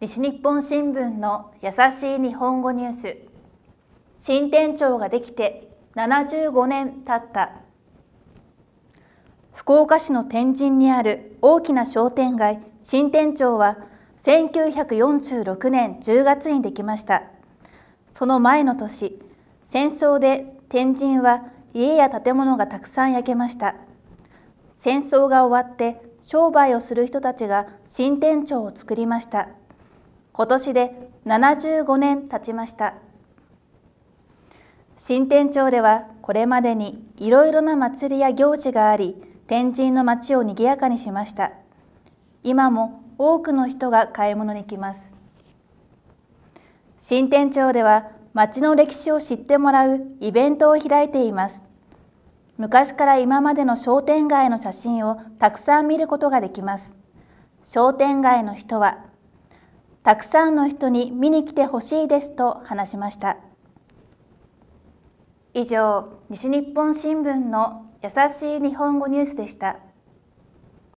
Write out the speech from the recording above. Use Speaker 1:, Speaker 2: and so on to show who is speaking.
Speaker 1: 西日本新聞の優しい日本語ニュース。新店長ができて75年経った。福岡市の天神にある大きな商店街新店長は1946年10月にできました。その前の年戦争で天神は家や建物がたくさん焼けました。戦争が終わって商売をする人たちが新店長を作りました。今年で75年経ちました。新店長ではこれまでにいろいろな祭りや行事があり天神の街を賑やかにしました。今も多くの人が買い物に来ます。新店長では町の歴史を知ってもらうイベントを開いています。昔から今までの商店街の写真をたくさん見ることができます。商店街の人はたくさんの人に見に来てほしいですと話しました。以上西日本新聞の優しい日本語ニュースでした。